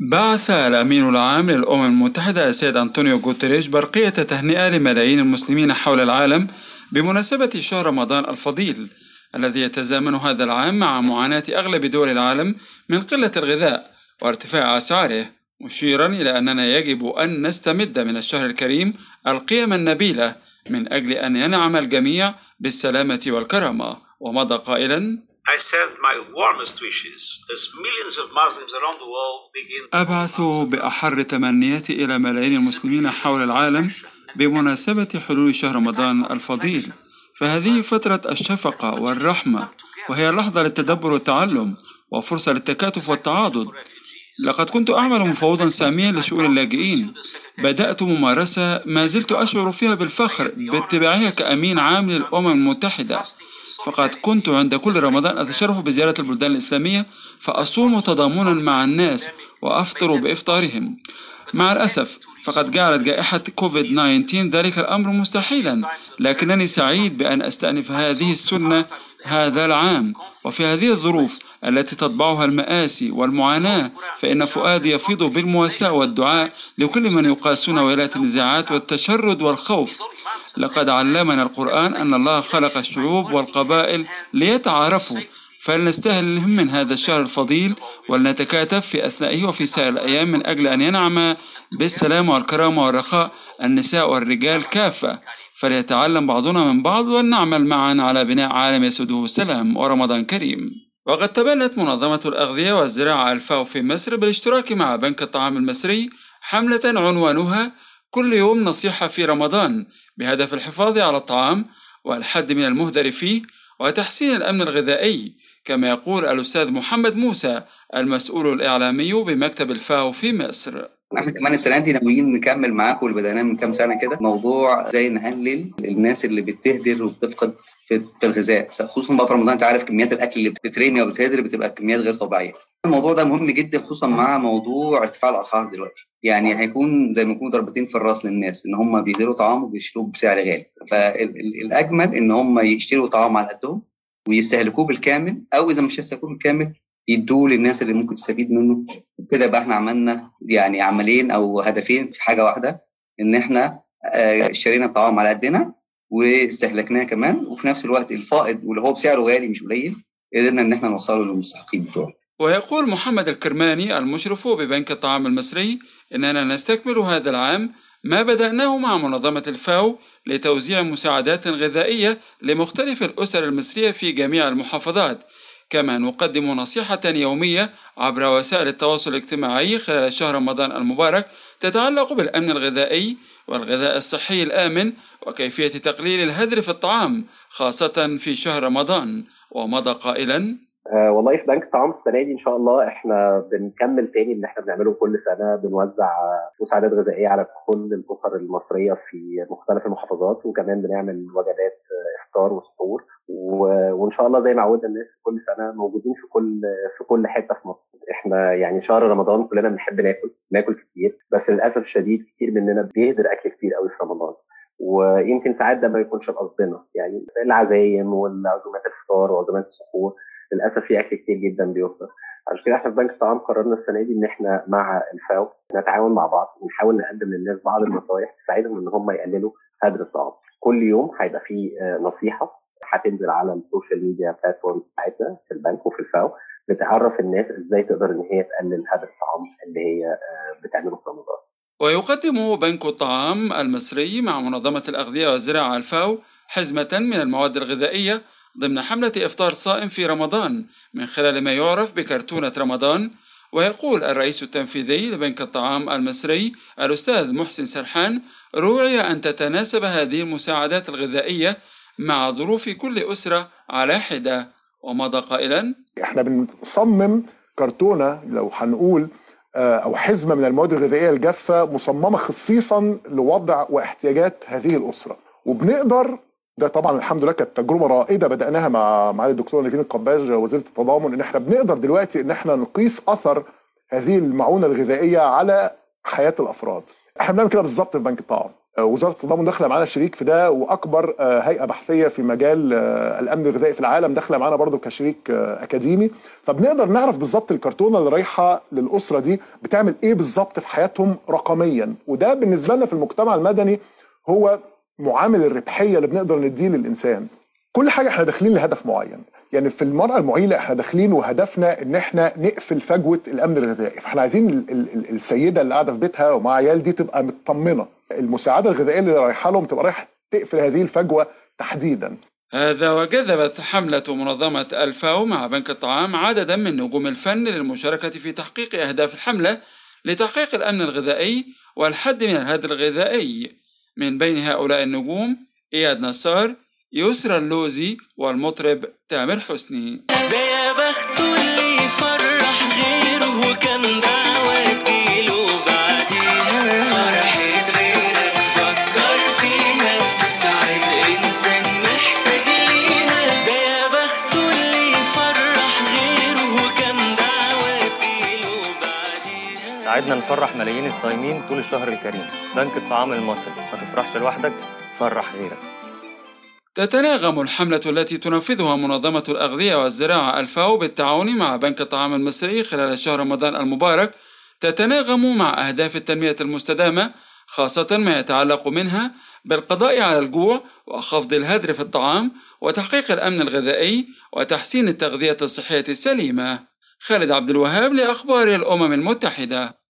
بعث الأمين العام للأمم المتحدة السيد أنطونيو غوتيريش برقية تهنئة لملايين المسلمين حول العالم بمناسبة شهر رمضان الفضيل الذي يتزامن هذا العام مع معاناة أغلب دول العالم من قلة الغذاء وارتفاع أسعاره مشيرا إلى أننا يجب أن نستمد من الشهر الكريم القيم النبيلة من أجل أن ينعم الجميع بالسلامة والكرامة. ومضى قائلا I send my warmest wishes as millions of Muslims around the world begin أبعث بأحر تمنياتي إلى ملايين المسلمين حول العالم بمناسبة حلول شهر رمضان الفضيل. فهذه فترة الشفقة والرحمة وهي لحظة للتدبر والتعلم وفرصة للتكاتف والتعاضد. لقد كنت أعمل مفوضا ساميا لشؤون اللاجئين. بدأت ممارسة ما زلت أشعر فيها بالفخر باتباعها كأمين عام للأمم المتحدة. فقد كنت عند كل رمضان أتشرف بزيارة البلدان الإسلامية فأصوم تضامنا مع الناس وأفطر بإفطارهم. مع الأسف فقد جعلت جائحة كوفيد 19 ذلك الأمر مستحيلا لكنني سعيد بأن أستأنف هذه السنة هذا العام. وفي هذه الظروف التي تطبعها المآسي والمعاناة فإن فؤادي يفيض بالمواساة والدعاء لكل من يقاسون ولاية النزاعات والتشرد والخوف. لقد علمنا القرآن أن الله خلق الشعوب والقبائل ليتعارفوا. فلنستهل من هذا الشهر الفضيل ولنتكاتف في أثنائه وفي سائر الأيام من أجل أن ينعم بالسلام والكرامة والرخاء النساء والرجال كافة. فليتعلم بعضنا من بعض ولنعمل معا على بناء عالم يسوده السلام ورمضان كريم. وقد تبنت منظمة الأغذية والزراعة الفاو في مصر بالاشتراك مع بنك الطعام المصري حملة عنوانها كل يوم نصيحة في رمضان بهدف الحفاظ على الطعام والحد من المهدر فيه وتحسين الأمن الغذائي. كما يقول الأستاذ محمد موسى المسؤول الإعلامي بمكتب الفاو في مصر. إحنا كمان السنة دي ناويين نكمل معاكم اللي بدأناه من كام سنة كده. موضوع إزاي نقلل الناس اللي بتهدر وبتفقد في الغذاء. خصوصا بقى في رمضان انت عارف كميات الأكل اللي بتترمي وبتهدر بتبقى كميات غير طبيعية. الموضوع ده مهم جدا خصوصا مع موضوع ارتفاع الأسعار دلوقتي. يعني هيكون زي ما يكون ضربتين في الرأس للناس إن هم بيهدروا طعام وبيشتروه بسعر غالي. فالأجمل إن هم يشتروا طعام على قدهم ويستهلكوه بالكامل أو إذا مش هيستهلكوه بالكامل يدوه للناس اللي ممكن تستفيد منه كده بقى إحنا عملنا يعني عملين أو هدفين في حاجة واحدة ان إحنا اشترينا الطعام على قدنا واستهلكناه كمان وفي نفس الوقت الفائض واللي هو بسعره غالي مش قليل قدرنا ان إحنا نوصله للمستحقين بتوعه. ويقول محمد الكرماني المشرف ببنك الطعام المصري إننا نستكمل هذا العام ما بدأناه مع منظمة الفاو لتوزيع مساعدات غذائية لمختلف الأسر المصرية في جميع المحافظات كما نقدم نصيحة يومية عبر وسائل التواصل الاجتماعي خلال شهر رمضان المبارك تتعلق بالأمن الغذائي والغذاء الصحي الآمن وكيفية تقليل الهدر في الطعام خاصة في شهر رمضان. ومضى قائلا آه والله في بنك الطعام السنة دي إن شاء الله إحنا بنكمل تاني اللي إحنا بنعمله كل سنة بنوزع مساعدات غذائية على كل الأسر المصرية في مختلف المحافظات وكمان بنعمل وجبات افطار وسحور وإن شاء الله زي ما عودنا الناس كل سنة موجودين في كل في كل حتة في مصر. إحنا يعني شهر رمضان كلنا بنحب ناكل ناكل كتير بس للأسف الشديد كتير مننا بيهدر أكل كتير قوي في رمضان. ويمكن ساعات ده ما يكونش بقصدنا يعني العزايم والعزومات الفطار وعزومات السحور للأسف في أكل كتير جدا بيفضل عشان كده إحنا في بنك الطعام قررنا السنة دي إن إحنا مع الفاو نتعاون مع بعض ونحاول نقدم للناس بعض النصائح تساعدهم إن هم يقللوا هدر الطعام. كل يوم هيبقى في نصيحة هتنزل على ال social media platform بتاعتنا في البنك وفي الفاو بتعرف الناس إزاي تقدر ان هي تقلل هدر الطعام اللي هي بتعمله في رمضان. ويقدم بنك الطعام المصري مع منظمة الأغذية والزراعة الفاو حزمة من المواد الغذائية ضمن حملة إفطار صائم في رمضان من خلال ما يعرف بكرتونة رمضان ويقول الرئيس التنفيذي لبنك الطعام المصري الأستاذ محسن سرحان روعي أن تتناسب هذه المساعدات الغذائية مع ظروف كل أسرة على حدة. ومضى قائلا إحنا بنصمم كرتونة لو هنقول أو حزمة من المواد الغذائية الجافة مصممة خصيصا لوضع واحتياجات هذه الأسرة. وبنقدر ده طبعا الحمد لله كانت تجربة رائدة بدأناها مع معالي الدكتور نيفين القباج وزيرة التضامن إن إحنا بنقدر دلوقتي إن إحنا نقيس أثر هذه المعونة الغذائية على حياة الأفراد. إحنا بنعمل كده بالظبط في بنك الطعام. وزارة التضامن داخلة معانا شريك في ده وأكبر آه، هيئة بحثية في مجال آه، الأمن الغذائي في العالم داخلة معانا برضو كشريك آه، أكاديمي فبنقدر نعرف بالظبط الكرتونة اللي رايحة للأسرة دي بتعمل إيه بالظبط في حياتهم رقميا وده بالنسبة لنا في المجتمع المدني هو معامل الربحية اللي بنقدر نديه للإنسان. كل حاجة إحنا داخلين لهدف معين. يعني في المرأة المعيلة إحنا داخلين وهدفنا إن إحنا نقفل فجوة الأمن الغذائي. فإحنا عايزين ال- ال- ال- السيدة اللي قاعدة في بيتها ومع عيال دي تبقى مطمنة. المساعدة الغذائية اللي رايحة لهم تبقى رايحة تقفل هذه الفجوة تحديدا. هذا وجذبت حملة منظمة الفاو مع بنك الطعام عددا من نجوم الفن للمشاركة في تحقيق أهداف الحملة لتحقيق الأمن الغذائي والحد من الهدر الغذائي. من بين هؤلاء النجوم إياد نصار يسرى اللوزي والمطرب تامر حسني. ساعدنا نفرح ملايين الصايمين طول الشهر الكريم. بنك الطعام المصري. ما تفرحش لوحدك فرح غيرك. تتناغم الحملة التي تنفذها منظمة الأغذية والزراعة الفاو بالتعاون مع بنك الطعام المصري خلال شهر رمضان المبارك. تتناغم مع أهداف التنمية المستدامة خاصة ما يتعلق منها بالقضاء على الجوع وخفض الهدر في الطعام وتحقيق الأمن الغذائي وتحسين التغذية الصحية السليمة. خالد عبد الوهاب لأخبار الأمم المتحدة.